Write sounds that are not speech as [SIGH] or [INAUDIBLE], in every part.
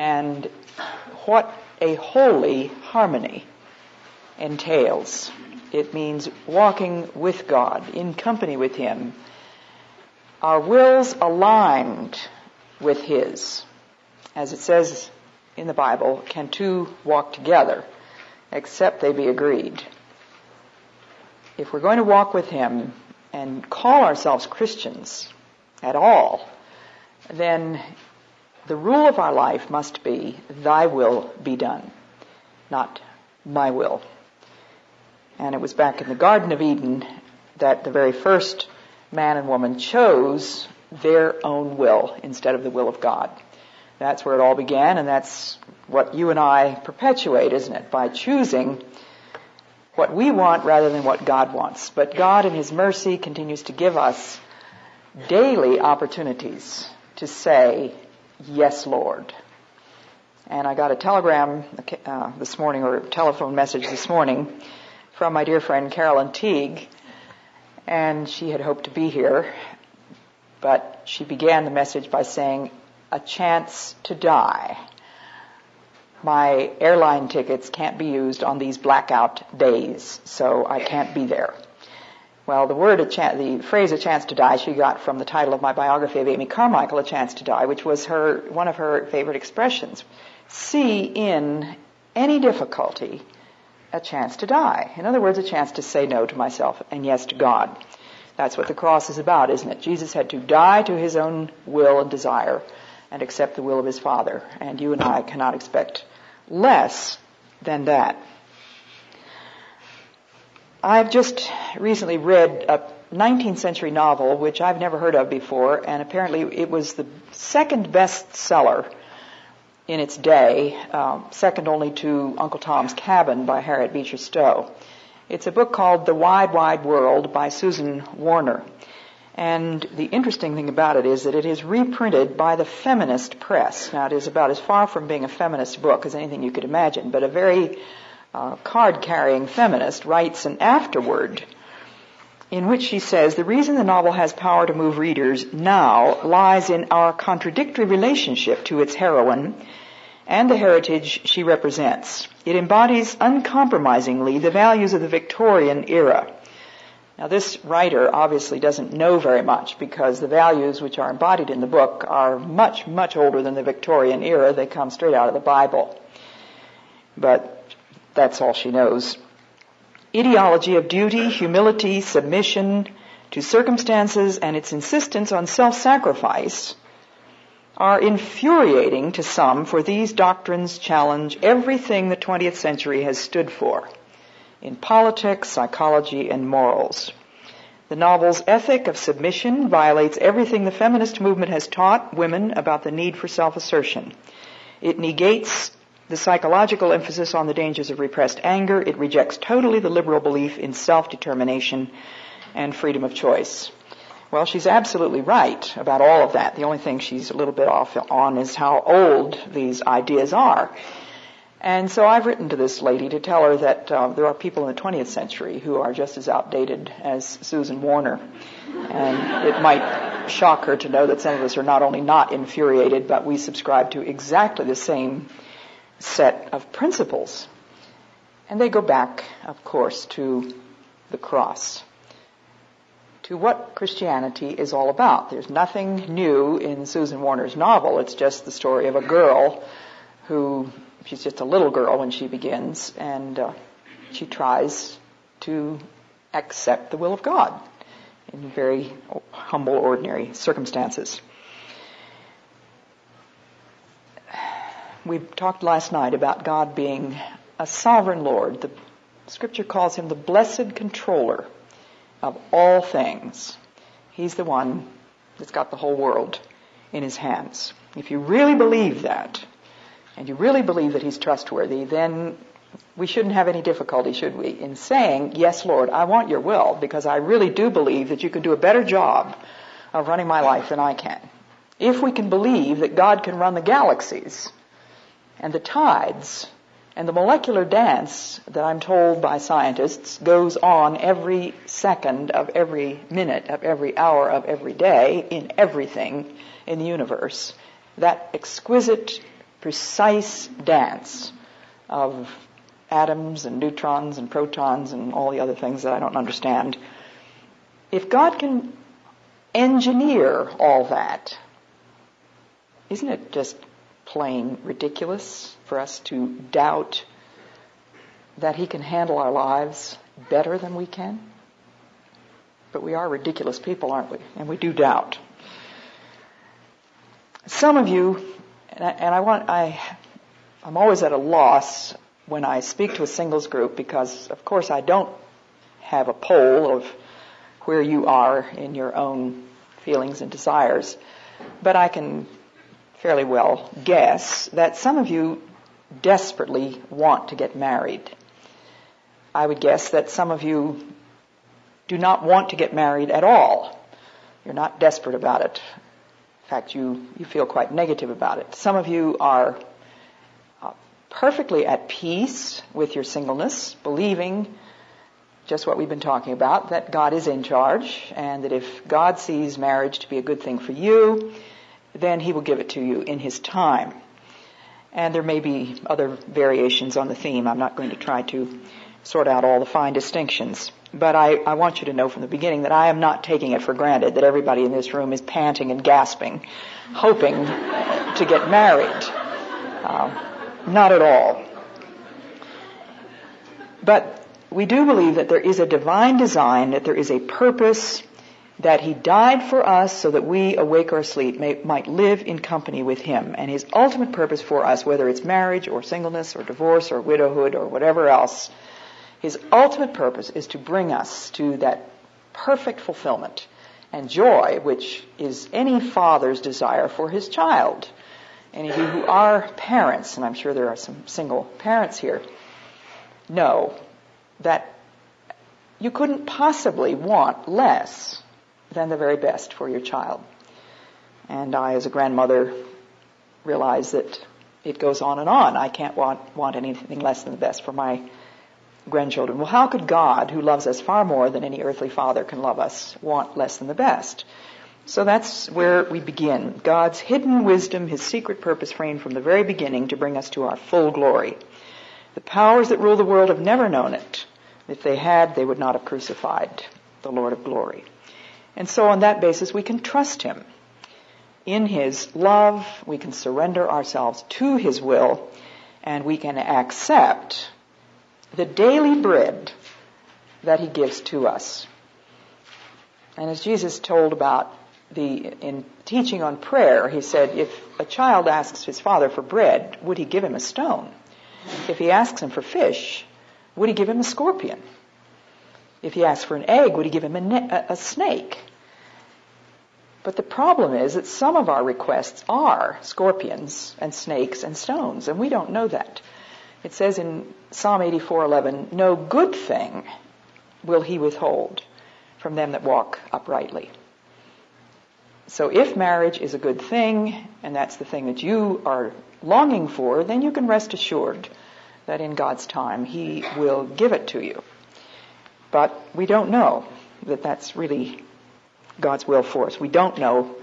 and what a holy harmony entails. It means walking with God, in company with Him, our wills aligned with His. As it says in the Bible, can two walk together except they be agreed? If we're going to walk with Him and call ourselves Christians at all, then the rule of our life must be, Thy will be done, not my will. And it was back in the Garden of Eden that the very first man and woman chose their own will instead of the will of God. That's where it all began, and that's what you and I perpetuate, isn't it? By choosing what we want rather than what God wants. But God in His mercy continues to give us daily opportunities to say, Yes, Lord. And I got a telegram uh, this morning, or a telephone message this morning, from my dear friend Carolyn Teague, and she had hoped to be here, but she began the message by saying, a chance to die. My airline tickets can't be used on these blackout days, so I can't be there. Well, the word, the phrase "a chance to die" she got from the title of my biography of Amy Carmichael, "A Chance to Die," which was her one of her favorite expressions. See in any difficulty a chance to die. In other words, a chance to say no to myself and yes to God. That's what the cross is about, isn't it? Jesus had to die to his own will and desire and accept the will of his Father. And you and I cannot expect less than that. I've just recently read a 19th century novel which I've never heard of before, and apparently it was the second bestseller in its day, um, second only to Uncle Tom's Cabin by Harriet Beecher Stowe. It's a book called The Wide, Wide World by Susan Warner. And the interesting thing about it is that it is reprinted by the feminist press. Now, it is about as far from being a feminist book as anything you could imagine, but a very uh, card carrying feminist writes an afterword in which she says the reason the novel has power to move readers now lies in our contradictory relationship to its heroine and the heritage she represents. It embodies uncompromisingly the values of the Victorian era. Now this writer obviously doesn't know very much because the values which are embodied in the book are much, much older than the Victorian era. They come straight out of the Bible. But that's all she knows ideology of duty, humility, submission to circumstances, and its insistence on self-sacrifice are infuriating to some, for these doctrines challenge everything the 20th century has stood for in politics, psychology, and morals. The novel's ethic of submission violates everything the feminist movement has taught women about the need for self-assertion. It negates the psychological emphasis on the dangers of repressed anger. It rejects totally the liberal belief in self-determination and freedom of choice. Well, she's absolutely right about all of that. The only thing she's a little bit off on is how old these ideas are. And so I've written to this lady to tell her that uh, there are people in the 20th century who are just as outdated as Susan Warner. And it might shock her to know that some of us are not only not infuriated, but we subscribe to exactly the same set of principles. And they go back, of course, to the cross, to what Christianity is all about. There's nothing new in Susan Warner's novel. It's just the story of a girl who, she's just a little girl when she begins, and uh, she tries to accept the will of God in very humble, ordinary circumstances. We talked last night about God being a sovereign Lord. The scripture calls him the blessed controller of all things. He's the one that's got the whole world in his hands. If you really believe that, and you really believe that He's trustworthy, then we shouldn't have any difficulty, should we, in saying, Yes, Lord, I want your will, because I really do believe that you can do a better job of running my life than I can. If we can believe that God can run the galaxies and the tides and the molecular dance that I'm told by scientists goes on every second of every minute of every hour of every day in everything in the universe, that exquisite, precise dance of atoms and neutrons and protons and all the other things that I don't understand. If God can engineer all that, isn't it just plain ridiculous for us to doubt that He can handle our lives better than we can? But we are ridiculous people, aren't we? And we do doubt. Some of you, and I, and I want, I, I'm always at a loss when I speak to a singles group because, of course, I don't have a poll of where you are in your own feelings and desires, but I can fairly well guess that some of you desperately want to get married. I would guess that some of you do not want to get married at all. You're not desperate about it. In fact, you, you feel quite negative about it. Some of you are uh, perfectly at peace with your singleness, believing just what we've been talking about, that God is in charge, and that if God sees marriage to be a good thing for you, then He will give it to you in His time. And there may be other variations on the theme. I'm not going to try to sort out all the fine distinctions. But I, I want you to know from the beginning that I am not taking it for granted that everybody in this room is panting and gasping, hoping to get married. Uh, not at all. But we do believe that there is a divine design, that there is a purpose, that He died for us so that we, awake or asleep, may, might live in company with Him. And His ultimate purpose for us, whether it's marriage or singleness or divorce or widowhood or whatever else, His ultimate purpose is to bring us to that perfect fulfillment and joy, which is any father's desire for his child any of you who are parents, and I'm sure there are some single parents here, know that you couldn't possibly want less than the very best for your child. And I, as a grandmother, realize that it goes on and on. I can't want, want anything less than the best for my grandchildren. Well, how could God, who loves us far more than any earthly father can love us, want less than the best? So that's where we begin. God's hidden wisdom, His secret purpose framed from the very beginning to bring us to our full glory. The powers that rule the world have never known it. If they had, they would not have crucified the Lord of glory. And so on that basis, we can trust Him. In His love, we can surrender ourselves to His will, and we can accept the daily bread that He gives to us. And as Jesus told about the, in teaching on prayer, he said, if a child asks his father for bread, would he give him a stone? If he asks him for fish, would he give him a scorpion? If he asks for an egg, would he give him a, a snake? But the problem is that some of our requests are scorpions and snakes and stones, and we don't know that. It says in Psalm 84:11, "No good thing will he withhold from them that walk uprightly." So if marriage is a good thing, and that's the thing that you are longing for, then you can rest assured that in God's time He will give it to you. But we don't know that that's really God's will for us. We don't know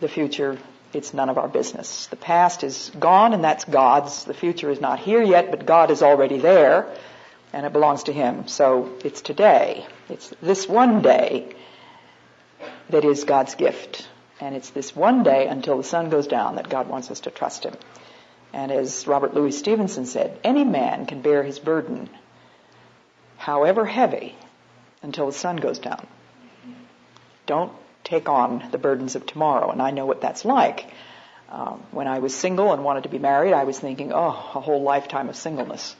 the future. It's none of our business. The past is gone and that's God's. The future is not here yet, but God is already there and it belongs to Him. So it's today. It's this one day that is God's gift. And it's this one day until the sun goes down that God wants us to trust Him. And as Robert Louis Stevenson said, any man can bear his burden, however heavy, until the sun goes down. Don't take on the burdens of tomorrow. And I know what that's like. Um, when I was single and wanted to be married, I was thinking, oh, a whole lifetime of singleness.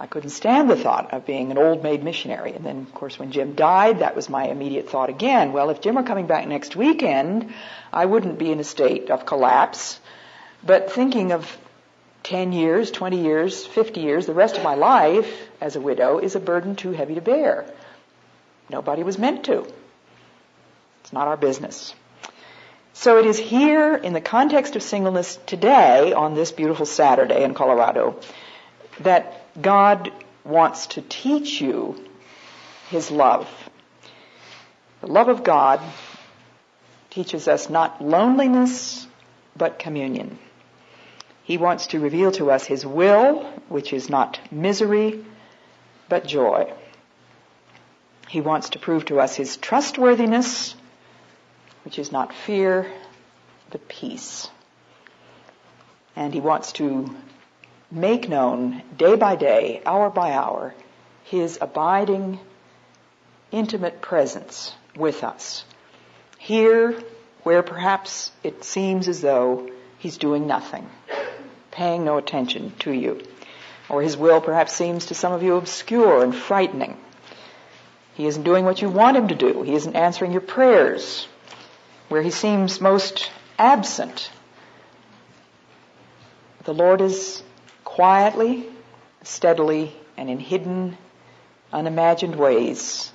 I couldn't stand the thought of being an old maid missionary. And then, of course, when Jim died, that was my immediate thought again. Well, if Jim were coming back next weekend, I wouldn't be in a state of collapse. But thinking of 10 years, 20 years, 50 years, the rest of my life as a widow is a burden too heavy to bear. Nobody was meant to. Not our business. So it is here in the context of singleness today on this beautiful Saturday in Colorado that God wants to teach you His love. The love of God teaches us not loneliness, but communion. He wants to reveal to us His will, which is not misery, but joy. He wants to prove to us His trustworthiness, which is not fear, but peace. And He wants to make known day by day, hour by hour, His abiding, intimate presence with us. Here, where perhaps it seems as though He's doing nothing, paying no attention to you. Or His will perhaps seems to some of you obscure and frightening. He isn't doing what you want Him to do. He isn't answering your prayers. Where He seems most absent, the Lord is quietly, steadily, and in hidden, unimagined ways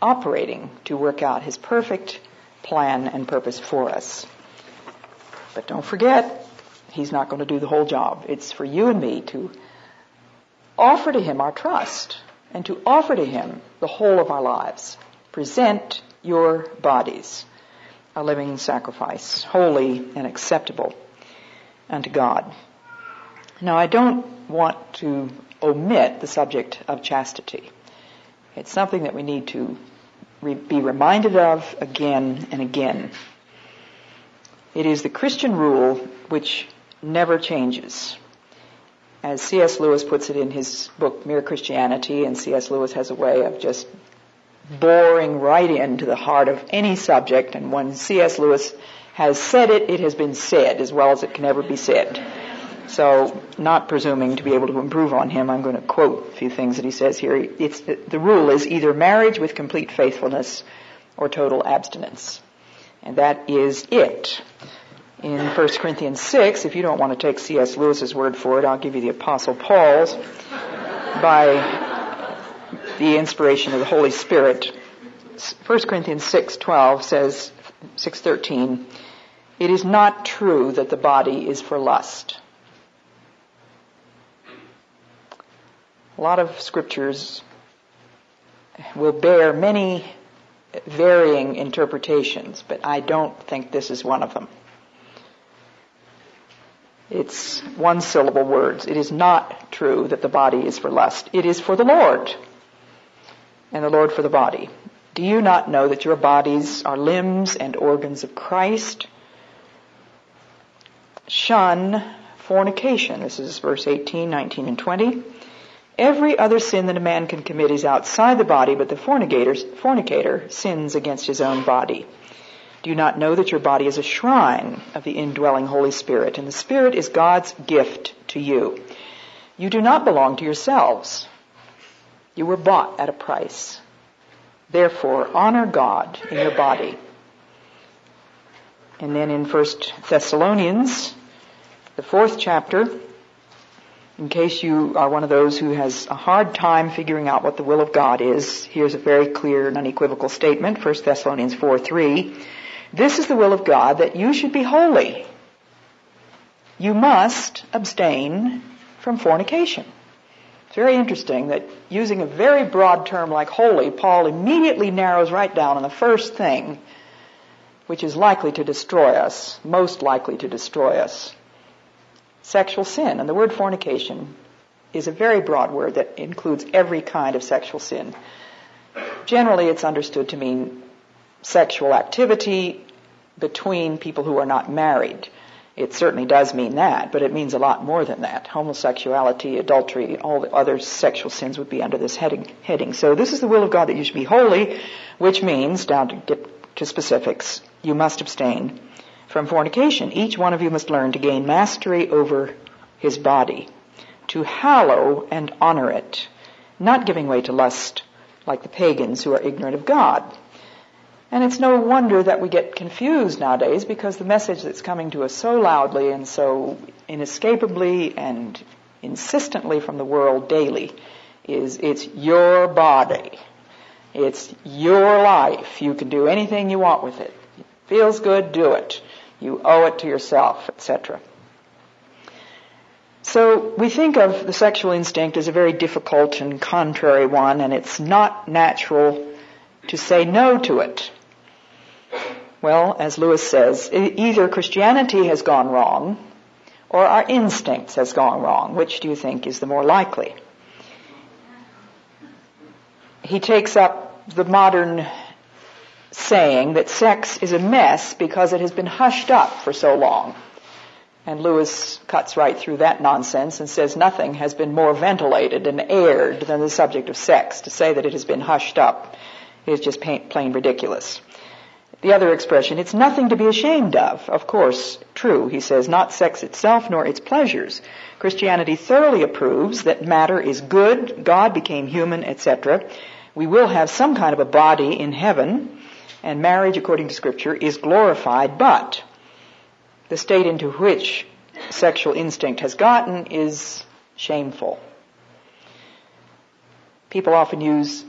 operating to work out His perfect plan and purpose for us. But don't forget, He's not going to do the whole job. It's for you and me to offer to Him our trust and to offer to Him the whole of our lives. Present your bodies a living sacrifice, holy and acceptable unto God. Now, I don't want to omit the subject of chastity. It's something that we need to re- be reminded of again and again. It is the Christian rule which never changes. As C.S. Lewis puts it in his book Mere Christianity, and C.S. Lewis has a way of just boring right into the heart of any subject, and when C.S. Lewis has said it, it has been said as well as it can ever be said. So, not presuming to be able to improve on him, I'm going to quote a few things that he says here. It's, the rule is either marriage with complete faithfulness or total abstinence. And that is it. In 1 Corinthians 6, if you don't want to take C.S. Lewis's word for it, I'll give you the Apostle Paul's by the inspiration of the Holy Spirit. 1 Corinthians 6:12 says 6:13 It is not true that the body is for lust A lot of scriptures will bear many varying interpretations, but I don't think this is one of them. It's one syllable words. It is not true that the body is for lust. It is for the Lord, and the Lord for the body. Do you not know that your bodies are limbs and organs of Christ? Shun fornication. This is verse 18, 19, and 20. Every other sin that a man can commit is outside the body, but the fornicator sins against his own body. Do you not know that your body is a shrine of the indwelling Holy Spirit, and the Spirit is God's gift to you? You do not belong to yourselves. You were bought at a price. Therefore, honor God in your body. And then in 1 Thessalonians, the fourth chapter, in case you are one of those who has a hard time figuring out what the will of God is, here's a very clear and unequivocal statement, 1 Thessalonians 4 3. This is the will of God that you should be holy. You must abstain from fornication. It's very interesting that using a very broad term like holy, Paul immediately narrows right down on the first thing which is likely to destroy us, most likely to destroy us sexual sin. And the word fornication is a very broad word that includes every kind of sexual sin. Generally, it's understood to mean sexual activity between people who are not married. It certainly does mean that, but it means a lot more than that. Homosexuality, adultery, all the other sexual sins would be under this heading. heading. So this is the will of God that you should be holy, which means, down to get to specifics, you must abstain from fornication. Each one of you must learn to gain mastery over his body, to hallow and honor it, not giving way to lust like the pagans who are ignorant of God. And it's no wonder that we get confused nowadays because the message that's coming to us so loudly and so inescapably and insistently from the world daily is it's your body. It's your life. You can do anything you want with it. it feels good, do it. You owe it to yourself, etc. So we think of the sexual instinct as a very difficult and contrary one, and it's not natural to say no to it. Well, as Lewis says, either Christianity has gone wrong or our instincts has gone wrong. Which do you think is the more likely? He takes up the modern saying that sex is a mess because it has been hushed up for so long. And Lewis cuts right through that nonsense and says nothing has been more ventilated and aired than the subject of sex. To say that it has been hushed up is just plain ridiculous. The other expression, it's nothing to be ashamed of. Of course, true, he says, not sex itself nor its pleasures. Christianity thoroughly approves that matter is good, God became human, etc. We will have some kind of a body in heaven, and marriage, according to scripture, is glorified, but the state into which sexual instinct has gotten is shameful. People often use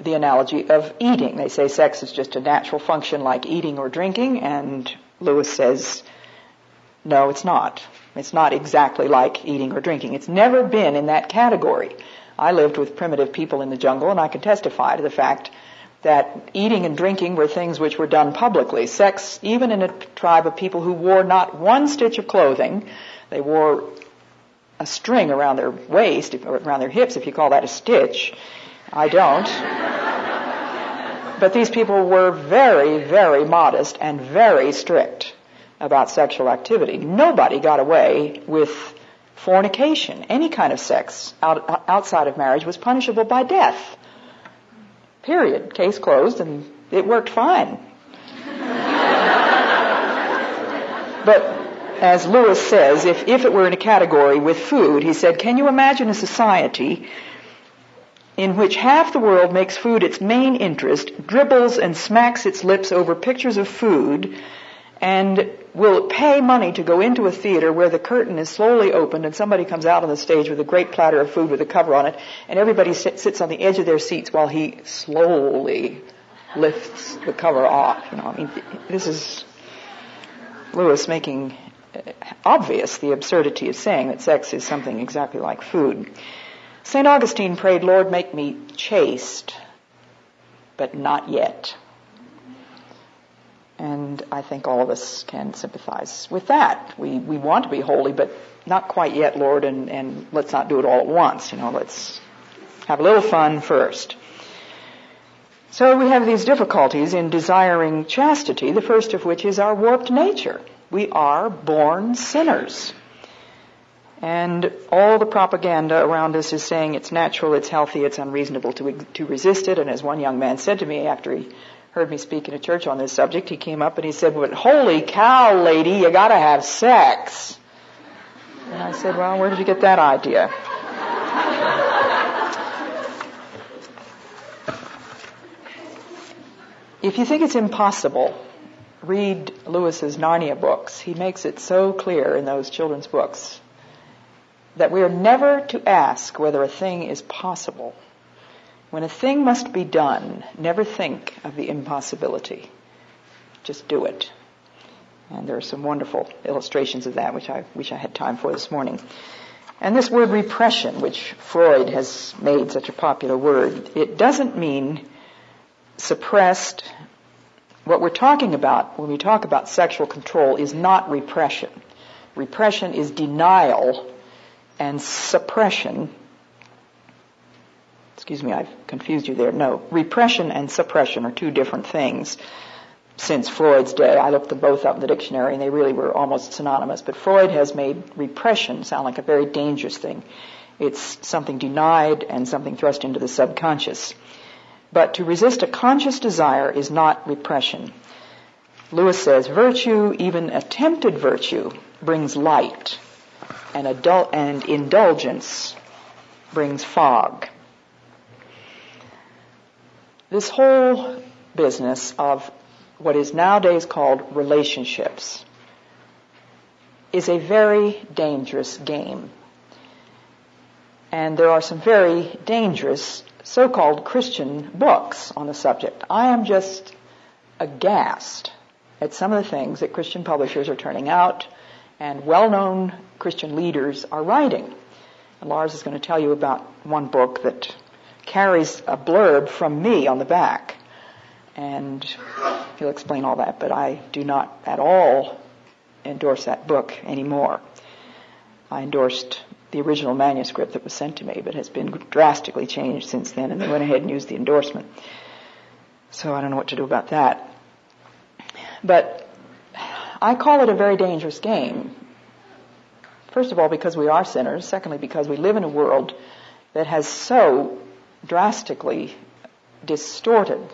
the analogy of eating. They say sex is just a natural function like eating or drinking, and Lewis says, no, it's not. It's not exactly like eating or drinking. It's never been in that category. I lived with primitive people in the jungle, and I can testify to the fact that eating and drinking were things which were done publicly. Sex, even in a tribe of people who wore not one stitch of clothing, they wore a string around their waist, around their hips, if you call that a stitch, I don't. but these people were very, very modest and very strict about sexual activity. Nobody got away with fornication. Any kind of sex out, outside of marriage was punishable by death. Period. Case closed and it worked fine. but as Lewis says, if, if it were in a category with food, he said, can you imagine a society in which half the world makes food its main interest, dribbles and smacks its lips over pictures of food, and will pay money to go into a theater where the curtain is slowly opened and somebody comes out on the stage with a great platter of food with a cover on it, and everybody sit, sits on the edge of their seats while he slowly lifts the cover off. You know, I mean, this is Lewis making uh, obvious the absurdity of saying that sex is something exactly like food. St. Augustine prayed, Lord, make me chaste, but not yet. And I think all of us can sympathize with that. We, we want to be holy, but not quite yet, Lord, and, and let's not do it all at once. You know, let's have a little fun first. So we have these difficulties in desiring chastity, the first of which is our warped nature. We are born sinners. And all the propaganda around us is saying it's natural, it's healthy, it's unreasonable to, to resist it. And as one young man said to me after he heard me speak in a church on this subject, he came up and he said, but holy cow, lady, you gotta have sex. And I said, well, where did you get that idea? if you think it's impossible, read Lewis's Narnia books. He makes it so clear in those children's books that we are never to ask whether a thing is possible. When a thing must be done, never think of the impossibility. Just do it. And there are some wonderful illustrations of that, which I wish I had time for this morning. And this word repression, which Freud has made such a popular word, it doesn't mean suppressed. What we're talking about when we talk about sexual control is not repression. Repression is denial and suppression. Excuse me, I've confused you there. No, repression and suppression are two different things. Since Freud's day, I looked them both up in the dictionary and they really were almost synonymous. But Freud has made repression sound like a very dangerous thing. It's something denied and something thrust into the subconscious. But to resist a conscious desire is not repression. Lewis says virtue, even attempted virtue, brings light and, and indulgence brings fog. This whole business of what is nowadays called relationships is a very dangerous game. And there are some very dangerous so-called Christian books on the subject. I am just aghast at some of the things that Christian publishers are turning out and well-known Christian leaders are writing. And Lars is going to tell you about one book that carries a blurb from me on the back. And he'll explain all that, but I do not at all endorse that book anymore. I endorsed the original manuscript that was sent to me, but has been drastically changed since then, and they went ahead and used the endorsement. So I don't know what to do about that. But I call it a very dangerous game. First of all, because we are sinners. Secondly, because we live in a world that has so drastically distorted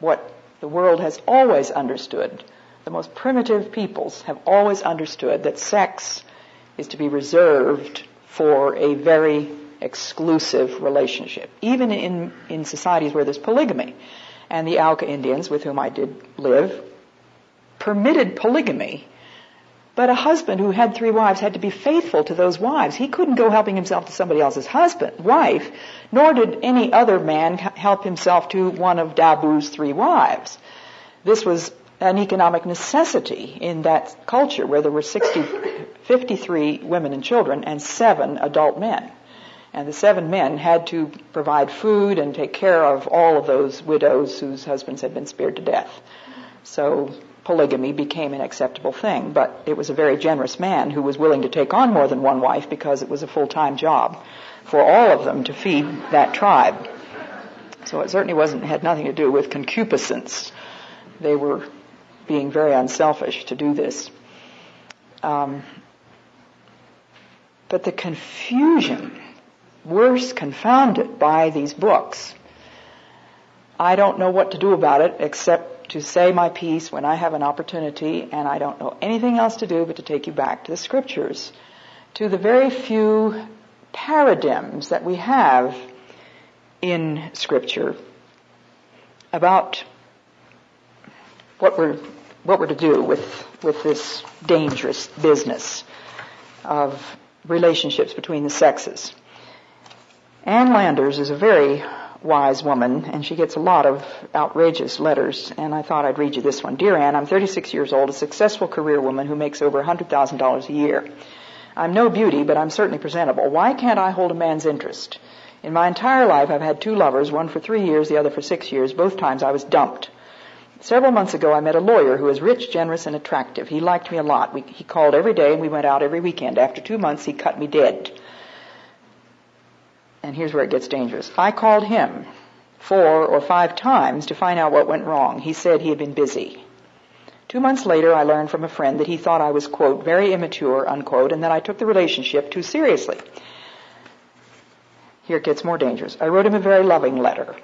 what the world has always understood the most primitive peoples have always understood that sex is to be reserved for a very exclusive relationship, even in, in societies where there's polygamy. And the Auca Indians, with whom I did live, permitted polygamy, but a husband who had three wives had to be faithful to those wives. He couldn't go helping himself to somebody else's husband, wife, nor did any other man help himself to one of Dabu's three wives. This was an economic necessity in that culture where there were 60, 53 women and children and seven adult men. And the seven men had to provide food and take care of all of those widows whose husbands had been speared to death. So polygamy became an acceptable thing, but it was a very generous man who was willing to take on more than one wife because it was a full-time job for all of them to feed that tribe. So it certainly wasn't, had nothing to do with concupiscence. They were being very unselfish to do this. Um, but the confusion, worse confounded by these books, I don't know what to do about it except to say my piece when I have an opportunity, and I don't know anything else to do but to take you back to the scriptures, to the very few paradigms that we have in scripture about what we're what we're to do with with this dangerous business of relationships between the sexes. Ann Landers is a very wise woman, and she gets a lot of outrageous letters, and I thought I'd read you this one. Dear Ann, I'm 36 years old, a successful career woman who makes over $100,000 a year. I'm no beauty, but I'm certainly presentable. Why can't I hold a man's interest? In my entire life, I've had two lovers, one for three years, the other for six years. Both times I was dumped. Several months ago, I met a lawyer who was rich, generous, and attractive. He liked me a lot. We, he called every day, and we went out every weekend. After two months, he cut me dead. And here's where it gets dangerous. I called him four or five times to find out what went wrong. He said he had been busy. Two months later, I learned from a friend that he thought I was, quote, very immature, unquote, and that I took the relationship too seriously. Here it gets more dangerous. I wrote him a very loving letter,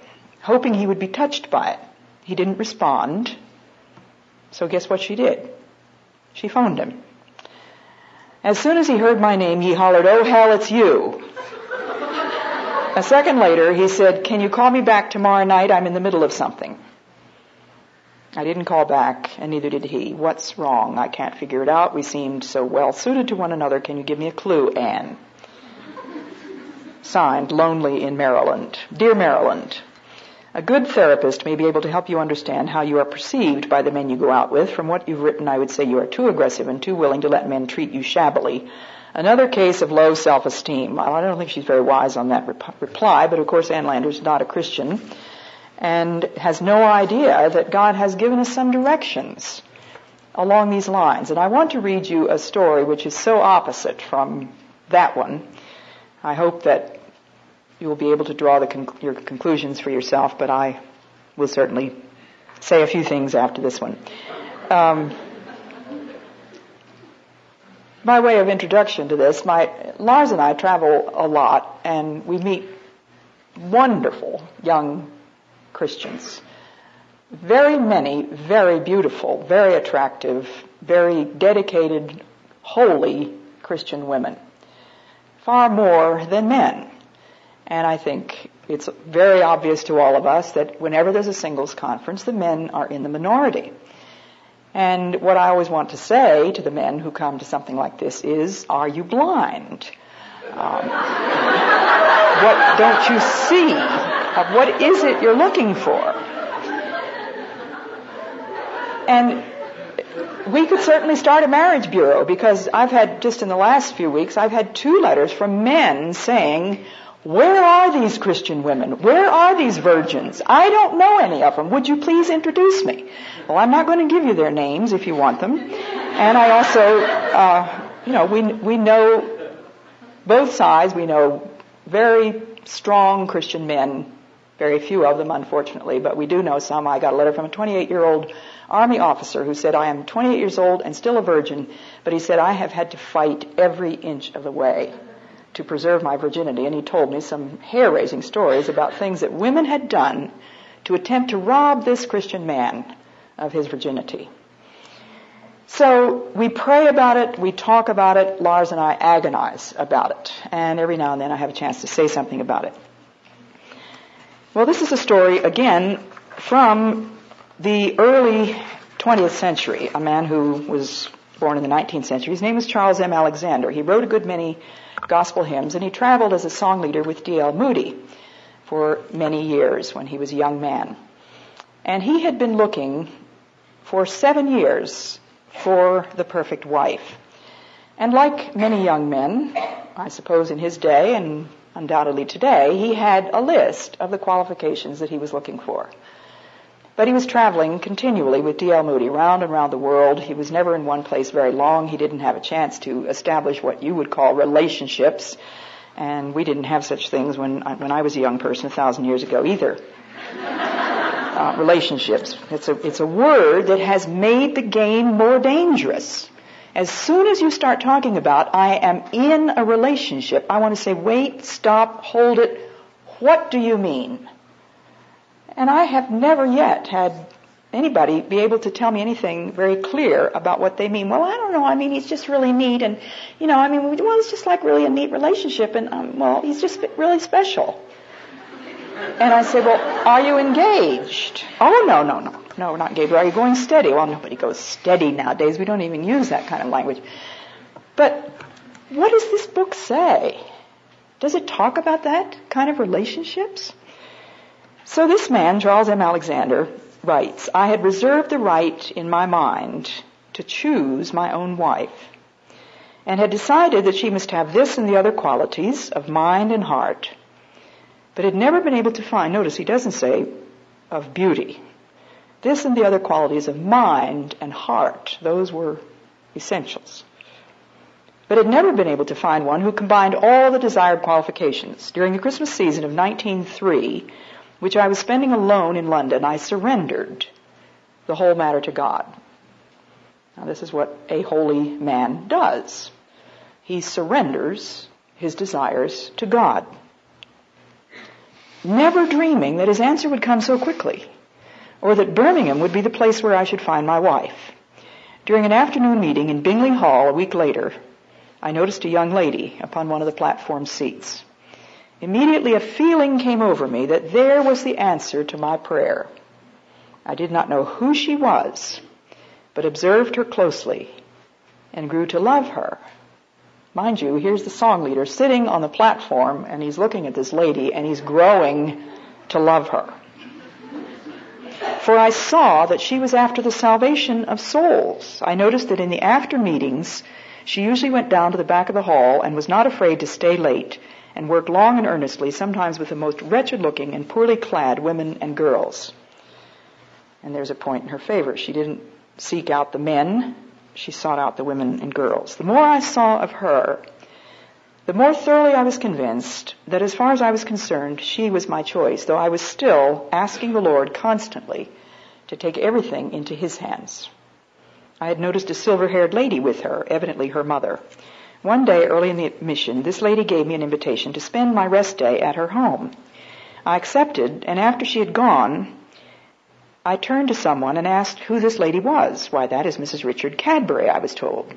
hoping he would be touched by it. He didn't respond. So guess what she did? She phoned him. As soon as he heard my name, he hollered, oh hell, it's you. A second later, he said, can you call me back tomorrow night? I'm in the middle of something. I didn't call back, and neither did he. What's wrong? I can't figure it out. We seemed so well suited to one another. Can you give me a clue, Ann? Signed, Lonely in Maryland. Dear Maryland, a good therapist may be able to help you understand how you are perceived by the men you go out with. From what you've written, I would say you are too aggressive and too willing to let men treat you shabbily. Another case of low self-esteem. I don't think she's very wise on that rep- reply, but of course Ann Landers is not a Christian and has no idea that God has given us some directions along these lines. And I want to read you a story which is so opposite from that one. I hope that you will be able to draw conc- your conclusions for yourself, but I will certainly say a few things after this one. Um, by way of introduction to this, my Lars and I travel a lot, and we meet wonderful young Christians. Very many, very beautiful, very attractive, very dedicated, holy Christian women. Far more than men. And I think it's very obvious to all of us that whenever there's a singles conference, the men are in the minority. And what I always want to say to the men who come to something like this is, are you blind? Um, [LAUGHS] what don't you see? what is it you're looking for? And we could certainly start a marriage bureau because I've had, just in the last few weeks, I've had two letters from men saying, where are these Christian women? Where are these virgins? I don't know any of them. Would you please introduce me? Well, I'm not going to give you their names if you want them. And I also, uh, you know, we, we know both sides. We know very strong Christian men, very few of them, unfortunately, but we do know some. I got a letter from a 28 year old Army officer who said, I am 28 years old and still a virgin, but he said, I have had to fight every inch of the way to preserve my virginity. And he told me some hair raising stories about things that women had done to attempt to rob this Christian man of his virginity. So we pray about it, we talk about it, Lars and I agonize about it, and every now and then I have a chance to say something about it. Well, this is a story, again, from the early 20th century, a man who was born in the 19th century. His name was Charles M. Alexander. He wrote a good many gospel hymns, and he traveled as a song leader with D.L. Moody for many years when he was a young man. And he had been looking for seven years for the perfect wife. And like many young men, I suppose in his day and undoubtedly today, he had a list of the qualifications that he was looking for. But he was traveling continually with D.L. Moody round and round the world. He was never in one place very long. He didn't have a chance to establish what you would call relationships. And we didn't have such things when I, when I was a young person a thousand years ago either. Uh, relationships. It's a, it's a word that has made the game more dangerous. As soon as you start talking about, I am in a relationship, I want to say, wait, stop, hold it. What do you mean? And I have never yet had anybody be able to tell me anything very clear about what they mean. Well, I don't know. I mean, he's just really neat, and you know, I mean, well, it's just like really a neat relationship, and um, well, he's just really special. And I say, well, are you engaged? Oh, no, no, no, no, we're not engaged. Are you going steady? Well, nobody goes steady nowadays. We don't even use that kind of language. But what does this book say? Does it talk about that kind of relationships? So this man, Charles M. Alexander, writes, I had reserved the right in my mind to choose my own wife and had decided that she must have this and the other qualities of mind and heart, but had never been able to find, notice he doesn't say of beauty, this and the other qualities of mind and heart, those were essentials. But had never been able to find one who combined all the desired qualifications. During the Christmas season of 1903, which I was spending alone in London, I surrendered the whole matter to God. Now this is what a holy man does. He surrenders his desires to God. Never dreaming that his answer would come so quickly, or that Birmingham would be the place where I should find my wife. During an afternoon meeting in Bingley Hall a week later, I noticed a young lady upon one of the platform seats. Immediately a feeling came over me that there was the answer to my prayer. I did not know who she was, but observed her closely and grew to love her. Mind you, here's the song leader sitting on the platform and he's looking at this lady and he's growing to love her. For I saw that she was after the salvation of souls. I noticed that in the after meetings, she usually went down to the back of the hall and was not afraid to stay late and worked long and earnestly, sometimes with the most wretched looking and poorly clad women and girls. And there's a point in her favor. She didn't seek out the men, she sought out the women and girls. The more I saw of her, the more thoroughly I was convinced that as far as I was concerned, she was my choice, though I was still asking the Lord constantly to take everything into His hands. I had noticed a silver-haired lady with her, evidently her mother. One day early in the mission, this lady gave me an invitation to spend my rest day at her home. I accepted, and after she had gone, I turned to someone and asked who this lady was. Why, that is Mrs. Richard Cadbury, I was told.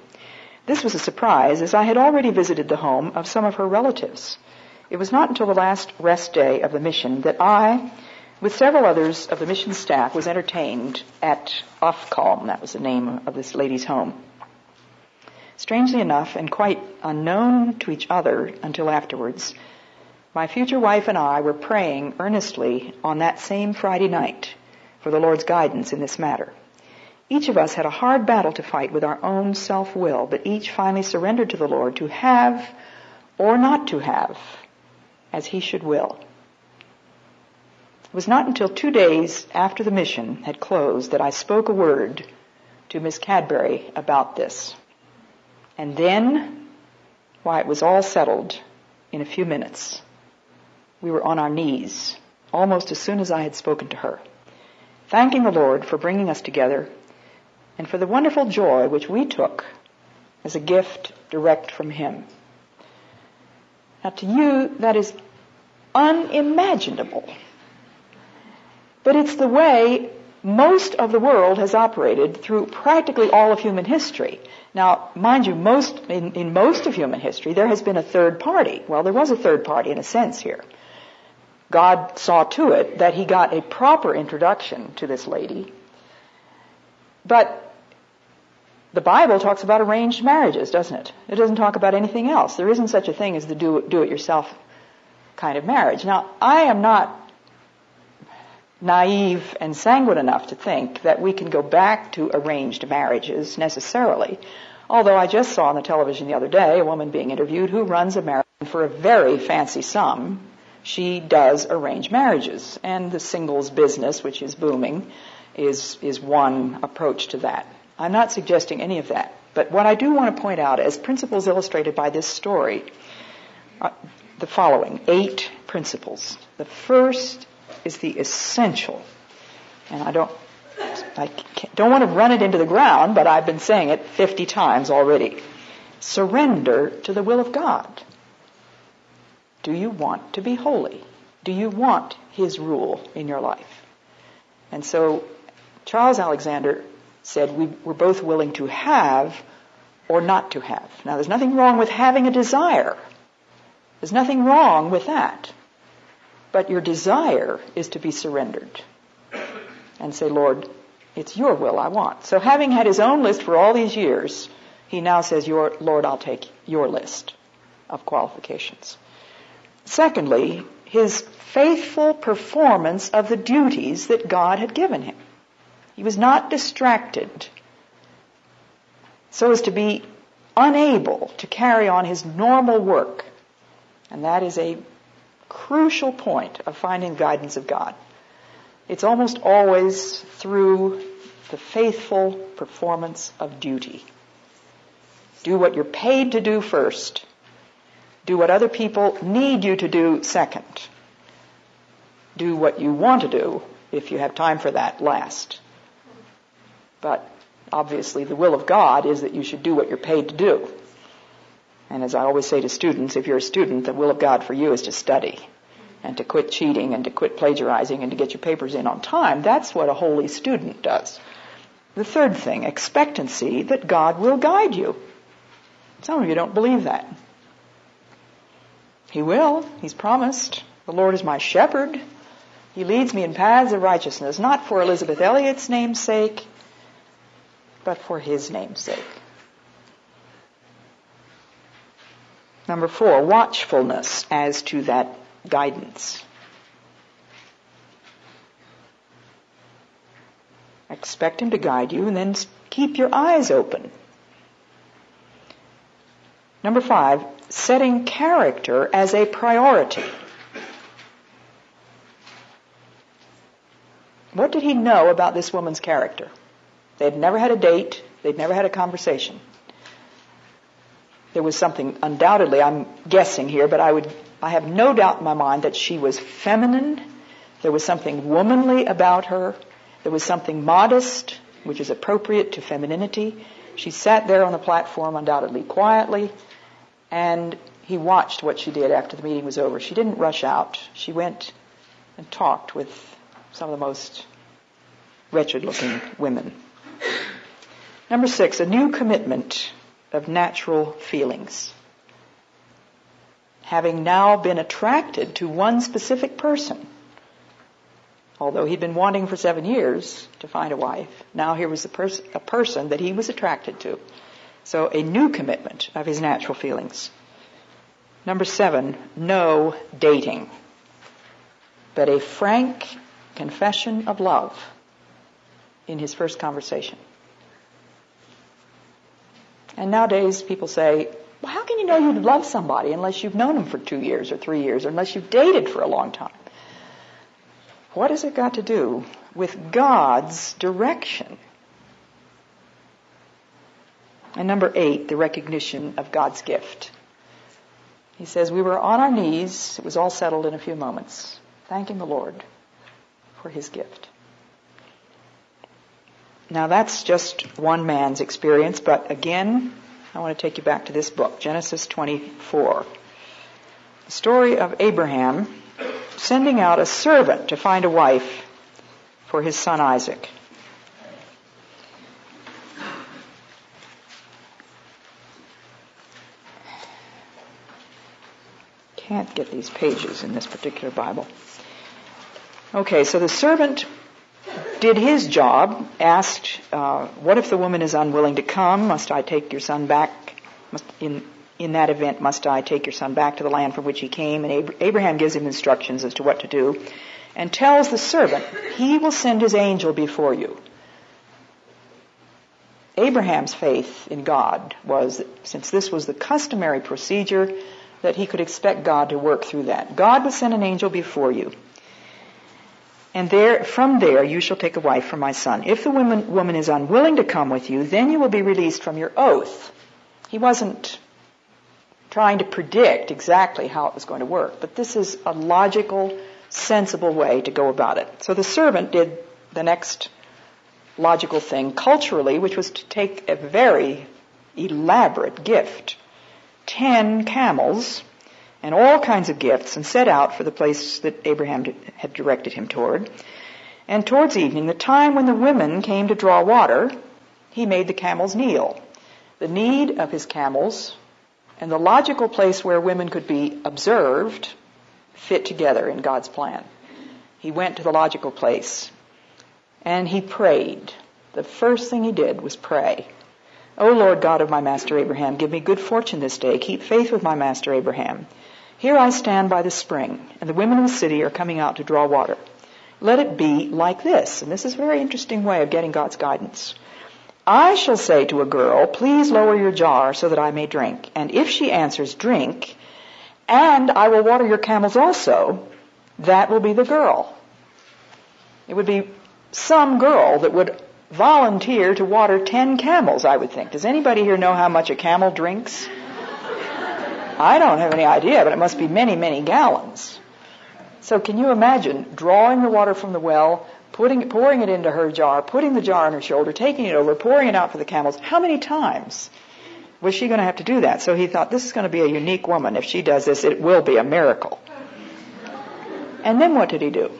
This was a surprise, as I had already visited the home of some of her relatives. it was not until the last rest day of the mission that I, with several others of the mission staff, was entertained at Uffculme. That was the name of this lady's home. Strangely enough, and quite unknown to each other until afterwards, my future wife and I were praying earnestly on that same Friday night for the Lord's guidance in this matter. Each of us had a hard battle to fight with our own self-will, but each finally surrendered to the Lord to have or not to have as he should will. It was not until two days after the mission had closed that I spoke a word to Miss Cadbury about this. And then, why, it was all settled in a few minutes. We were on our knees almost as soon as I had spoken to her, thanking the Lord for bringing us together and for the wonderful joy which we took as a gift direct from Him. Now to you, that is unimaginable. But it's the way most of the world has operated through practically all of human history. Now, mind you, most, in, in, most of human history, there has been a third party. Well, there was a third party in a sense here. God saw to it that he got a proper introduction to this lady. But the Bible talks about arranged marriages, doesn't it? It doesn't talk about anything else. There isn't such a thing as the do do it yourself kind of marriage. Now, I am not naive and sanguine enough to think that we can go back to arranged marriages necessarily. Although I just saw on the television the other day a woman being interviewed who runs a marriage for a very fancy sum. She does arrange marriages and the singles business, which is booming, is, is one approach to that. I'm not suggesting any of that. But what I do want to point out as principles illustrated by this story, uh, the following eight principles. The first is the essential, and I don't, I don't want to run it into the ground, but I've been saying it 50 times already. Surrender to the will of God. Do you want to be holy? Do you want His rule in your life? And so Charles Alexander said we were both willing to have or not to have. Now there's nothing wrong with having a desire. There's nothing wrong with that. But your desire is to be surrendered and say, Lord, it's your will I want. So having had his own list for all these years, he now says, your, Lord, I'll take your list of qualifications. Secondly, his faithful performance of the duties that God had given him. He was not distracted so as to be unable to carry on his normal work. And that is a crucial point of finding guidance of God. It's almost always through the faithful performance of duty. Do what you're paid to do first. Do what other people need you to do second. Do what you want to do, if you have time for that, last. But obviously the will of God is that you should do what you're paid to do. And as I always say to students, if you're a student, the will of God for you is to study and to quit cheating and to quit plagiarizing and to get your papers in on time. That's what a holy student does. The third thing, expectancy that God will guide you. Some of you don't believe that. He will. He's promised. The Lord is my shepherd. He leads me in paths of righteousness, not for Elisabeth Elliot's name's sake, but for His name's sake. Number four, watchfulness as to that guidance. Expect Him to guide you and then keep your eyes open. Number five, setting character as a priority. What did he know about this woman's character? They'd never had a date. They'd never had a conversation. There was something, undoubtedly, I'm guessing here, but I would, I have no doubt in my mind that she was feminine. There was something womanly about her. There was something modest, which is appropriate to femininity. She sat there on the platform, undoubtedly quietly, and he watched what she did after the meeting was over. She didn't rush out. She went and talked with some of the most wretched looking women. Number six, a new commitment of natural feelings. having now been attracted to one specific person. Although he'd been wanting for seven years to find a wife, now here was a, pers- a person that he was attracted to. So a new commitment of his natural feelings. Number seven, no dating, but a frank confession of love in his first conversation. And nowadays people say, well, how can you know you love somebody unless you've known them for two years or three years or unless you've dated for a long time? What has it got to do with God's direction? And number eight, the recognition of God's gift. He says, We were on our knees. It was all settled in a few moments, thanking the Lord for his gift. Now that's just one man's experience, but again, I want to take you back to this book, Genesis 24. The story of Abraham sending out a servant to find a wife for his son Isaac. Can't get these pages in this particular Bible. Okay, so the servant did his job, asked, uh, what if the woman is unwilling to come? Must I take your son back? Must, in, in that event, must I take your son back to the land from which he came? And Abraham gives him instructions as to what to do and tells the servant, he will send his angel before you. Abraham's faith in God was since this was the customary procedure, that he could expect God to work through that. God would send an angel before you. And there, from there you shall take a wife for my son. If the woman, woman is unwilling to come with you, then you will be released from your oath. He wasn't trying to predict exactly how it was going to work, but this is a logical, sensible way to go about it. So the servant did the next logical thing culturally, which was to take a very elaborate gift. Ten camels, and all kinds of gifts and set out for the place that Abraham had directed him toward. And towards evening, the time when the women came to draw water, he made the camels kneel. The need of his camels and the logical place where women could be observed fit together in God's plan. He went to the logical place and he prayed. The first thing he did was pray. O Lord God of my master Abraham, give me good fortune this day. Keep faith with my master Abraham. Here I stand by the spring, and the women of the city are coming out to draw water. Let it be like this. And this is a very interesting way of getting God's guidance. I shall say to a girl, please lower your jar so that I may drink. And if she answers, drink, and I will water your camels also, that will be the girl. It would be some girl that would volunteer to water ten camels, I would think. Does anybody here know how much a camel drinks? I don't have any idea, but it must be many, many gallons. So can you imagine drawing the water from the well, putting, pouring it into her jar, putting the jar on her shoulder, taking it over, pouring it out for the camels? How many times was she going to have to do that? So he thought, this is going to be a unique woman. If she does this, it will be a miracle. And then what did he do?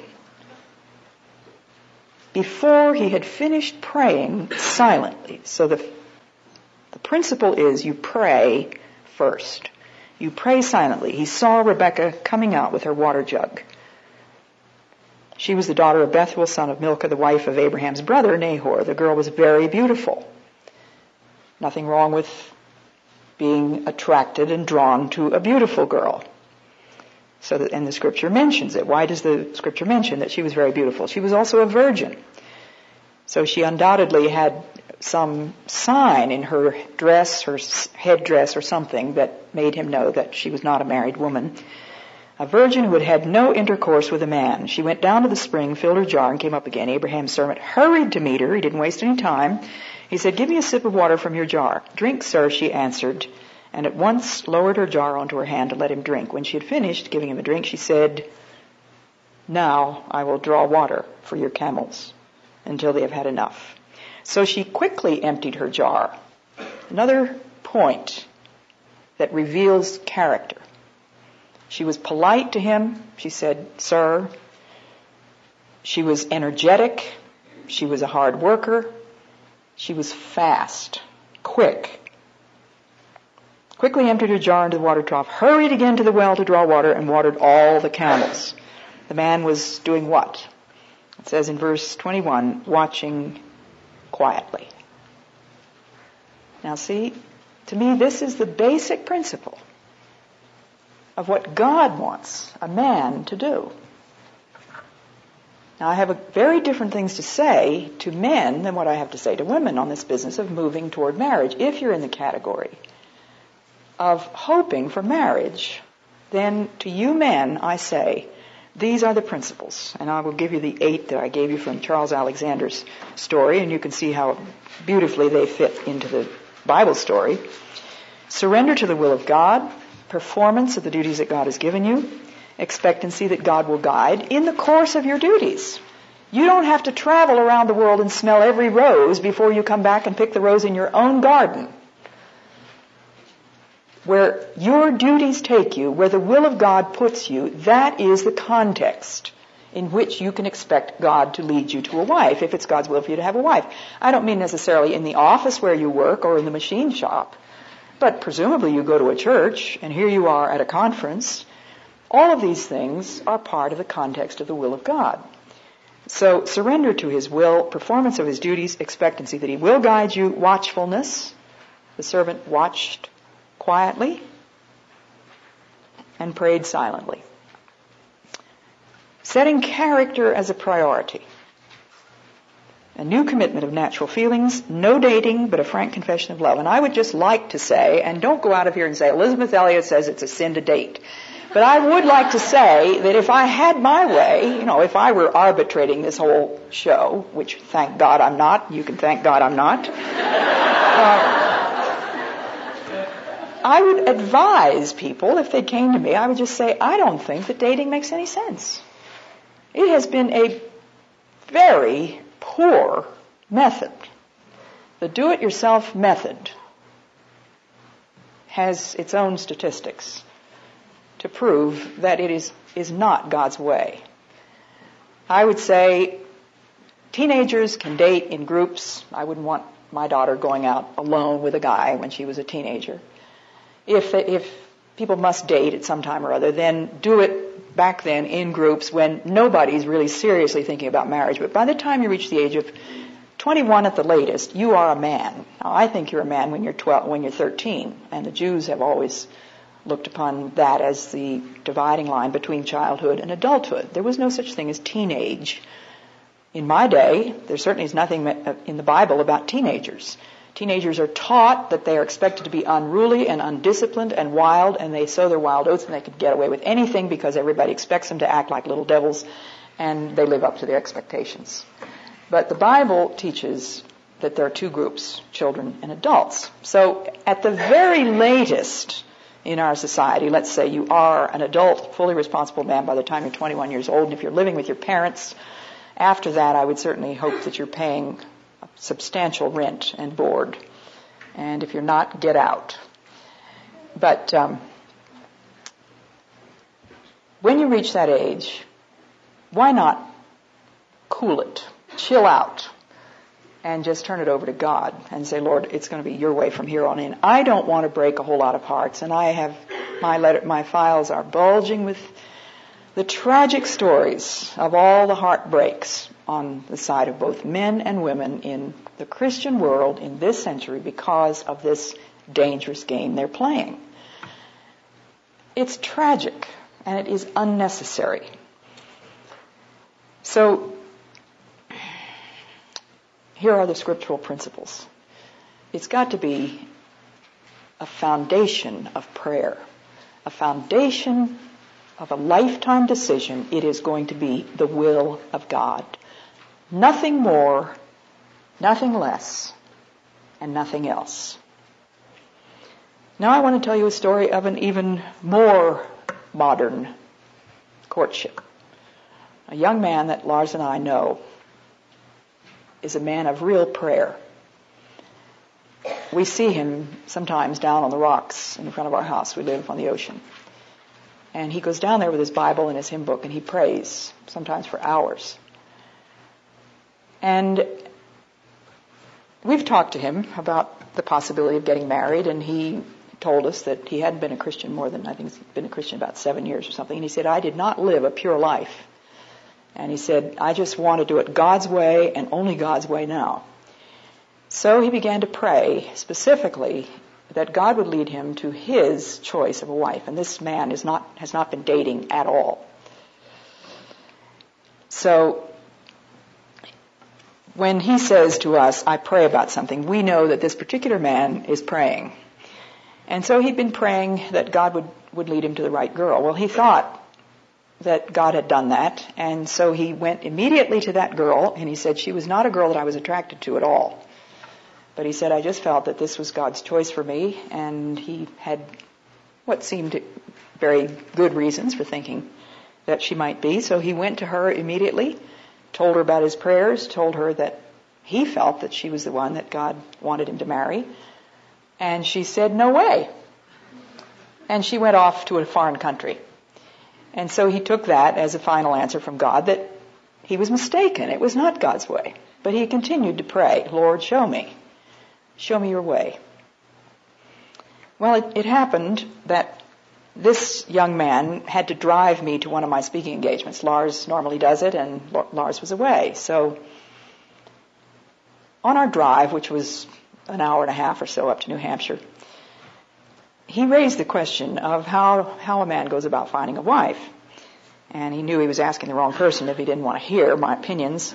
Before he had finished praying silently, so the, the principle is you pray first. You pray silently. He saw Rebecca coming out with her water jug. She was the daughter of Bethuel, son of Milcah, the wife of Abraham's brother, Nahor. The girl was very beautiful. Nothing wrong with being attracted and drawn to a beautiful girl. So that, and the scripture mentions it. Why does the scripture mention that she was very beautiful? She was also a virgin. So she undoubtedly had some sign in her dress, her headdress or something that made him know that she was not a married woman. A virgin who had had no intercourse with a man. She went down to the spring, filled her jar, and came up again. Abraham's servant hurried to meet her. He didn't waste any time. He said, give me a sip of water from your jar. Drink, sir, she answered, and at once lowered her jar onto her hand to let him drink. When she had finished giving him a drink, she said, now I will draw water for your camels until they have had enough. So she quickly emptied her jar. Another point that reveals character. She was polite to him. She said, sir. She was energetic. She was a hard worker. She was fast, quick. quickly emptied her jar into the water trough, hurried again to the well to draw water, and watered all the camels. The man was doing what? It says in verse 21, watching quietly. Now see, to me this is the basic principle of what God wants a man to do. Now I have very different things to say to men than what I have to say to women on this business of moving toward marriage. If you're in the category of hoping for marriage, then to you men I say, these are the principles, and I will give you the eight that I gave you from Charles Alexander's story, and you can see how beautifully they fit into the Bible story. Surrender to the will of God, performance of the duties that God has given you, expectancy that God will guide in the course of your duties. You don't have to travel around the world and smell every rose before you come back and pick the rose in your own garden. Where your duties take you, where the will of God puts you, that is the context in which you can expect God to lead you to a wife, if it's God's will for you to have a wife. I don't mean necessarily in the office where you work or in the machine shop, but presumably you go to a church and here you are at a conference. All of these things are part of the context of the will of God. So surrender to His will, performance of His duties, expectancy that He will guide you, watchfulness. The servant watched quietly and prayed silently. Setting character as a priority. A new commitment of natural feelings, no dating, but a frank confession of love. And I would just like to say, and don't go out of here and say, Elisabeth Elliot says it's a sin to date. But I would like to say that if I had my way, you know, if I were arbitrating this whole show, which thank God I'm not, you can thank God I'm not, uh, I would advise people, if they came to me, I would just say, I don't think that dating makes any sense. It has been a very poor method. The do-it-yourself method has its own statistics to prove that it is, is not God's way. I would say teenagers can date in groups. I wouldn't want my daughter going out alone with a guy when she was a teenager if, if people must date at some time or other, then do it back then in groups when nobody's really seriously thinking about marriage. But by the time you reach the age of 21 at the latest, you are a man. Now, I think you're a man when you're 12, when you're 13, and the Jews have always looked upon that as the dividing line between childhood and adulthood. There was no such thing as teenage. In my day, there certainly is nothing uh, in the Bible about teenagers. Teenagers are taught that they are expected to be unruly and undisciplined and wild, and they sow their wild oats and they can get away with anything because everybody expects them to act like little devils, and they live up to their expectations. But the Bible teaches that there are two groups, children and adults. So at the very latest in our society, let's say you are an adult, fully responsible man by the time you're 21 years old, and if you're living with your parents, after that I would certainly hope that you're paying substantial rent and board. And if you're not, get out. But um, when you reach that age, why not cool it, chill out, and just turn it over to God and say, Lord, it's going to be your way from here on in. I don't want to break a whole lot of hearts, and I have my letter, my files are bulging with the tragic stories of all the heartbreaks on the side of both men and women in the Christian world in this century because of this dangerous game they're playing. It's tragic and it is unnecessary. So, here are the scriptural principles. It's got to be a foundation of prayer, a foundation of a lifetime decision. It is going to be the will of God. Nothing more, nothing less, and nothing else. Now I want to tell you a story of an even more modern courtship. A young man that Lars and I know is a man of real prayer. We see him sometimes down on the rocks in front of our house. We live on the ocean. And he goes down there with his Bible and his hymn book and he prays, sometimes for hours. And we've talked to him about the possibility of getting married, and he told us that he hadn't been a Christian more than, I think he's been a Christian about seven years or something. And he said, I did not live a pure life. And he said, I just want to do it God's way and only God's way now. So he began to pray specifically that God would lead him to his choice of a wife. And this man is not, has not been dating at all. So when he says to us, I pray about something, we know that this particular man is praying. And so he'd been praying that God would, would lead him to the right girl. Well, he thought that God had done that, and so he went immediately to that girl, and he said she was not a girl that I was attracted to at all. But he said, I just felt that this was God's choice for me, and he had what seemed very good reasons for thinking that she might be. So he went to her immediately, told her about his prayers, told her that he felt that she was the one that God wanted him to marry. And she said, no way. And she went off to a foreign country. And so he took that as a final answer from God that he was mistaken. It was not God's way. But he continued to pray, Lord, show me. Show me your way. Well, it, it happened that this young man had to drive me to one of my speaking engagements. Lars normally does it, and Lars was away. So on our drive, which was an hour and a half or so up to New Hampshire, he raised the question of how, how a man goes about finding a wife. And he knew he was asking the wrong person if he didn't want to hear my opinions.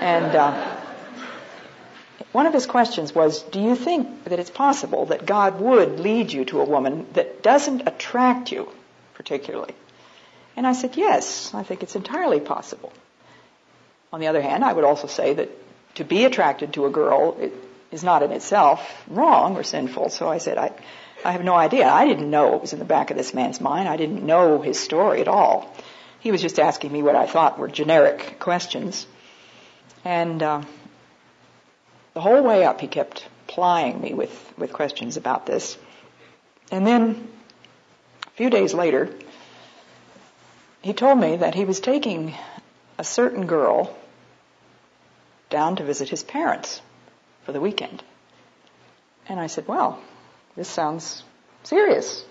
And uh, one of his questions was, do you think that it's possible that God would lead you to a woman that doesn't attract you particularly? And I said, yes, I think it's entirely possible. On the other hand, I would also say that to be attracted to a girl is not in itself wrong or sinful. So I said, I, I have no idea. I didn't know what was in the back of this man's mind. I didn't know his story at all. He was just asking me what I thought were generic questions. And uh, the whole way up, he kept plying me with, with questions about this. And then, a few days later, he told me that he was taking a certain girl down to visit his parents for the weekend. And I said, well, this sounds serious.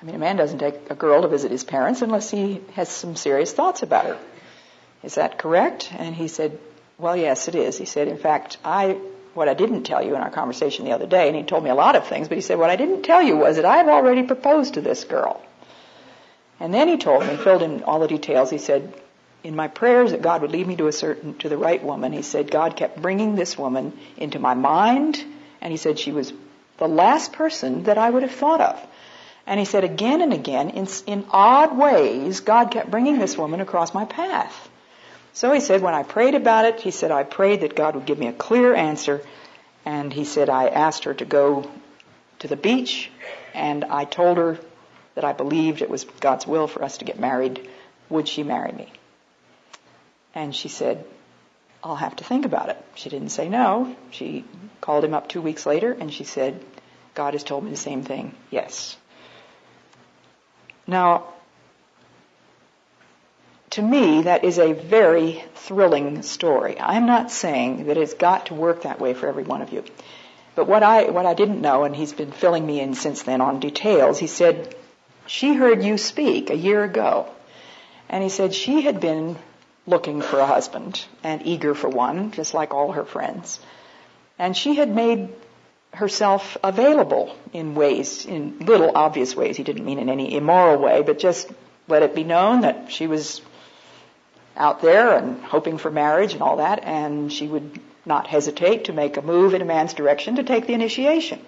I mean, a man doesn't take a girl to visit his parents unless he has some serious thoughts about her. Is that correct? And he said, well, yes, it is. He said, in fact, I, what I didn't tell you in our conversation the other day, and he told me a lot of things, but he said, what I didn't tell you was that I've already proposed to this girl. And then he told me, filled in all the details, he said, in my prayers that God would lead me to a certain, to the right woman, he said, God kept bringing this woman into my mind, and he said she was the last person that I would have thought of. And he said again and again, in, in odd ways, God kept bringing this woman across my path. So he said, when I prayed about it, he said, I prayed that God would give me a clear answer. And he said, I asked her to go to the beach, and I told her that I believed it was God's will for us to get married. Would she marry me? And she said, I'll have to think about it. She didn't say no. She called him up two weeks later and she said, God has told me the same thing. Yes. Now, to me, that is a very thrilling story. I'm not saying that it's got to work that way for every one of you. But what I, what I didn't know, and he's been filling me in since then on details, he said, she heard you speak a year ago. And he said she had been looking for a husband and eager for one, just like all her friends. And she had made herself available in ways, in little obvious ways. He didn't mean in any immoral way, but just let it be known that she was out there and hoping for marriage and all that, and she would not hesitate to make a move in a man's direction to take the initiation,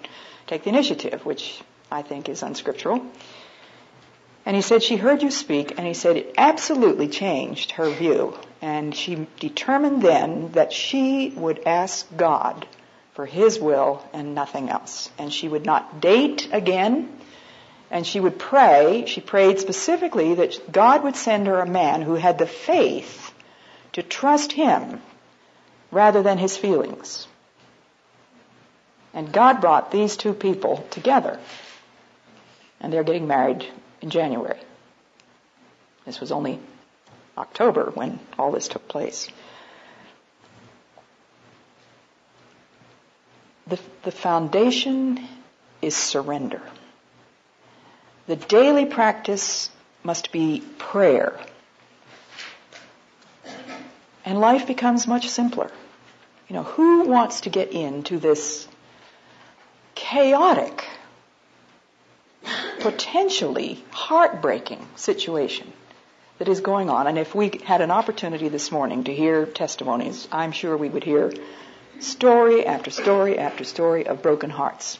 take the initiative, which I think is unscriptural. And he said, she heard you speak, and he said it absolutely changed her view. And she determined then that she would ask God for his will and nothing else. And she would not date again. And she would pray. She prayed specifically that God would send her a man who had the faith to trust him rather than his feelings. And God brought these two people together. And they're getting married in January. This was only October when all this took place. The, the foundation is surrender. The daily practice must be prayer. And life becomes much simpler. You know, who wants to get into this chaotic, potentially heartbreaking situation that is going on? And if we had an opportunity this morning to hear testimonies, I'm sure we would hear story after story after story of broken hearts.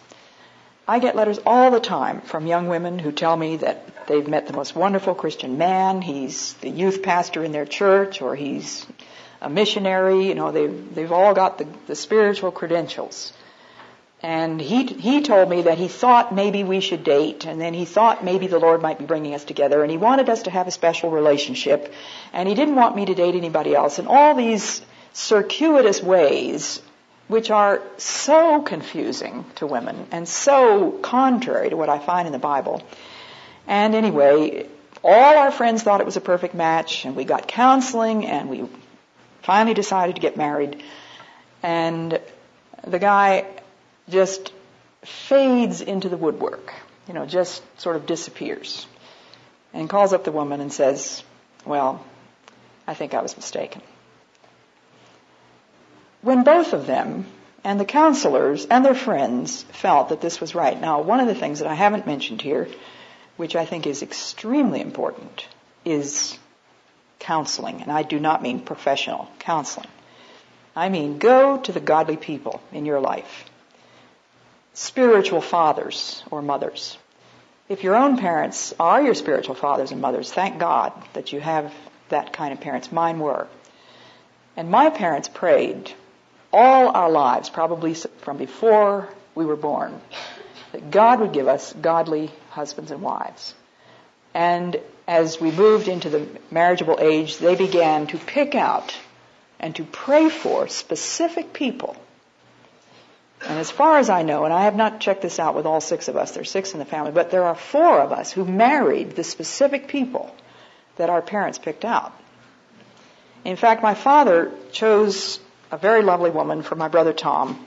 I get letters all the time from young women who tell me that they've met the most wonderful Christian man. He's the youth pastor in their church, or he's a missionary. You know, they've they've all got the, the spiritual credentials. And he he told me that he thought maybe we should date, and then he thought maybe the Lord might be bringing us together, and he wanted us to have a special relationship, and he didn't want me to date anybody else, and all these circuitous ways which are so confusing to women and so contrary to what I find in the Bible. And anyway, all our friends thought it was a perfect match, and we got counseling, and we finally decided to get married. And the guy just fades into the woodwork, you know, just sort of disappears, and calls up the woman and says, Well, I think I was mistaken when both of them and the counselors and their friends felt that this was right. Now, one of the things that I haven't mentioned here, which I think is extremely important, is counseling. And I do not mean professional counseling. I mean go to the godly people in your life. Spiritual fathers or mothers. If your own parents are your spiritual fathers and mothers, thank God that you have that kind of parents. Mine were. And my parents prayed all our lives, probably from before we were born, that God would give us godly husbands and wives. And as we moved into the marriageable age, they began to pick out and to pray for specific people. And as far as I know, and I have not checked this out with all six of us, there's six in the family, but there are four of us who married the specific people that our parents picked out. In fact, my father chose a very lovely woman for my brother Tom.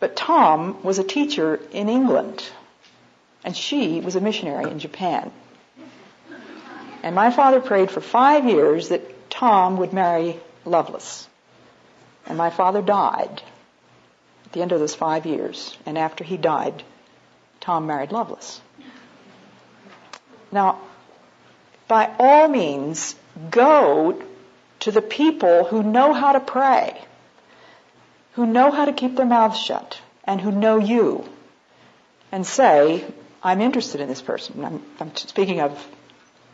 But Tom was a teacher in England, and she was a missionary in Japan. And my father prayed for five years that Tom would marry Lovelace. And my father died at the end of those five years. And after he died, Tom married Lovelace. Now, by all means, go to the people who know how to pray, who know how to keep their mouths shut, and who know you, and say, I'm interested in this person. I'm, I'm speaking of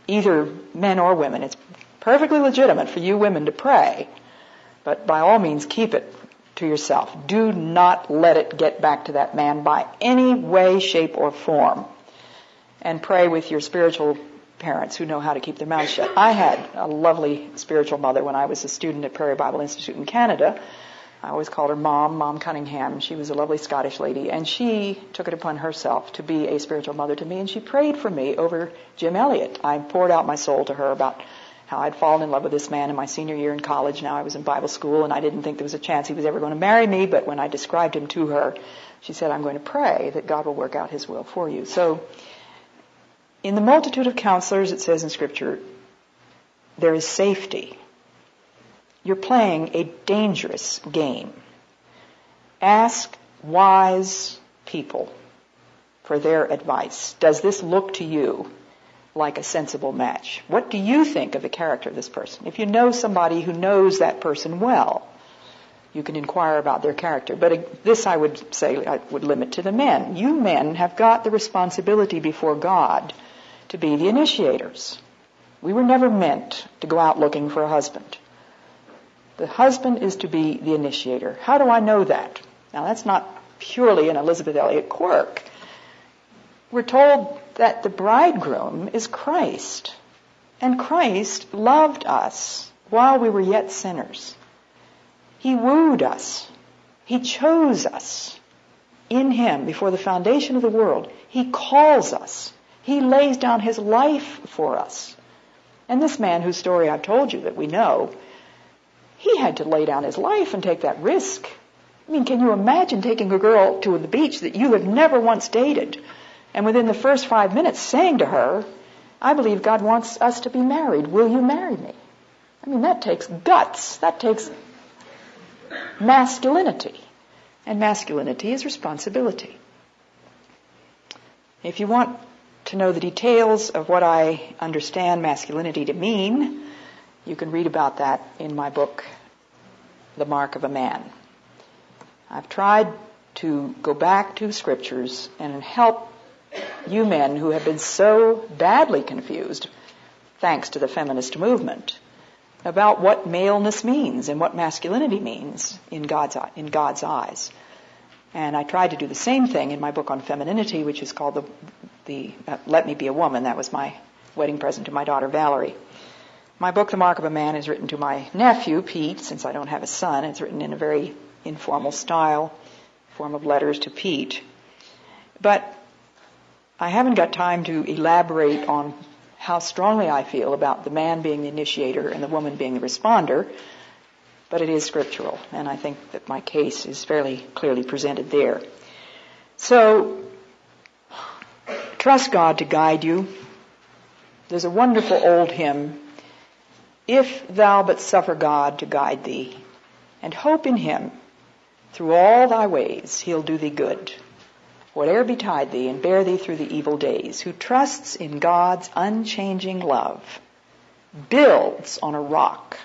either men or women. It's perfectly legitimate for you women to pray, but by all means keep it to yourself. Do not let it get back to that man by any way, shape, or form. And pray with your spiritual parents who know how to keep their mouths shut. I had a lovely spiritual mother when I was a student at Prairie Bible Institute in Canada. I always called her Mom, Mom Cunningham. She was a lovely Scottish lady, and she took it upon herself to be a spiritual mother to me, and she prayed for me over Jim Elliot. I poured out my soul to her about how I'd fallen in love with this man in my senior year in college. Now I was in Bible school, and I didn't think there was a chance he was ever going to marry me, but when I described him to her, she said, I'm going to pray that God will work out his will for you. So in the multitude of counselors, it says in Scripture, there is safety. You're playing a dangerous game. Ask wise people for their advice. Does this look to you like a sensible match? What do you think of the character of this person? If you know somebody who knows that person well, you can inquire about their character. But uh, this I would say I would limit to the men. You men have got the responsibility before God to be the initiators. We were never meant to go out looking for a husband. The husband is to be the initiator. How do I know that? Now that's not purely an Elisabeth Elliot quirk. We're told that the bridegroom is Christ. And Christ loved us while we were yet sinners. He wooed us. He chose us in Him before the foundation of the world. He calls us. He lays down his life for us. And this man whose story I've told you that we know, he had to lay down his life and take that risk. I mean, can you imagine taking a girl to the beach that you have never once dated and within the first five minutes saying to her, I believe God wants us to be married. Will you marry me? I mean, that takes guts. That takes masculinity. And masculinity is responsibility. If you want to know the details of what I understand masculinity to mean, you can read about that in my book, The Mark of a Man. I've tried to go back to scriptures and help you men who have been so badly confused, thanks to the feminist movement, about what maleness means and what masculinity means in God's, in God's eyes. And I tried to do the same thing in my book on femininity, which is called the, the uh, Let Me Be a Woman. That was my wedding present to my daughter Valerie. My book, The Mark of a Man, is written to my nephew, Pete, since I don't have a son. It's written in a very informal style, form of letters to Pete. But I haven't got time to elaborate on how strongly I feel about the man being the initiator and the woman being the responder, but it is scriptural, and I think that my case is fairly clearly presented there. So, trust God to guide you. There's a wonderful old hymn, If thou but suffer God to guide thee, and hope in him, through all thy ways he'll do thee good whate'er betide thee, and bear thee through the evil days, who trusts in God's unchanging love, builds on a rock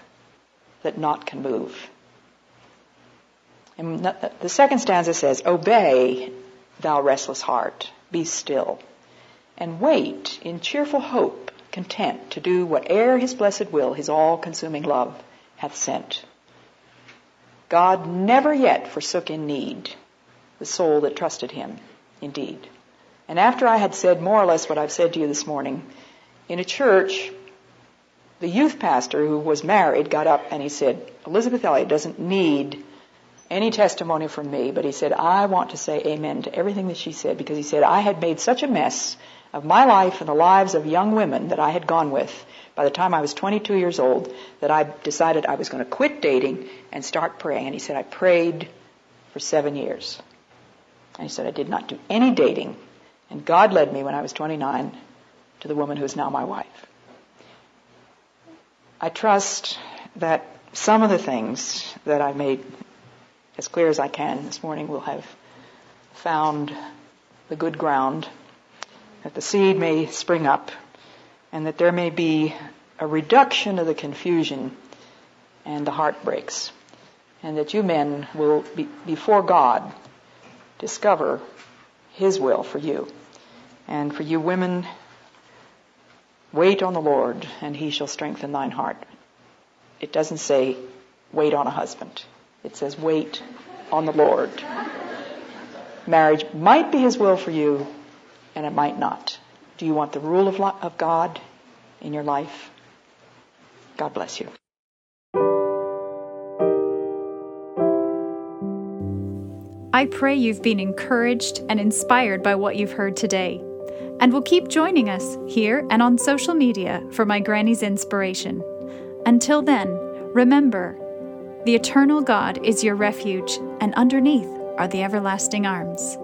that naught can move. And the second stanza says, Obey, thou restless heart, be still, and wait in cheerful hope, content to do whate'er his blessed will, his all-consuming love hath sent. God never yet forsook in need the soul that trusted him indeed. And after I had said more or less what I've said to you this morning, in a church, the youth pastor who was married got up and he said, Elisabeth Elliot doesn't need any testimony from me, but he said, I want to say amen to everything that she said because he said, I had made such a mess of my life and the lives of young women that I had gone with by the time I was 22 years old that I decided I was going to quit dating and start praying. And he said, I prayed for seven years. And he said, I did not do any dating. And God led me when I was 29 to the woman who is now my wife. I trust that some of the things that I made as clear as I can this morning will have found the good ground, that the seed may spring up, and that there may be a reduction of the confusion and the heartbreaks, and that you men will be before God discover His will for you. And for you women, wait on the Lord and He shall strengthen thine heart. It doesn't say wait on a husband. It says wait on the Lord. Marriage might be His will for you and it might not. Do you want the rule of, of God in your life? God bless you. I pray you've been encouraged and inspired by what you've heard today, and will keep joining us here and on social media for my Granny's inspiration. Until then, remember the eternal God is your refuge, and underneath are the everlasting arms.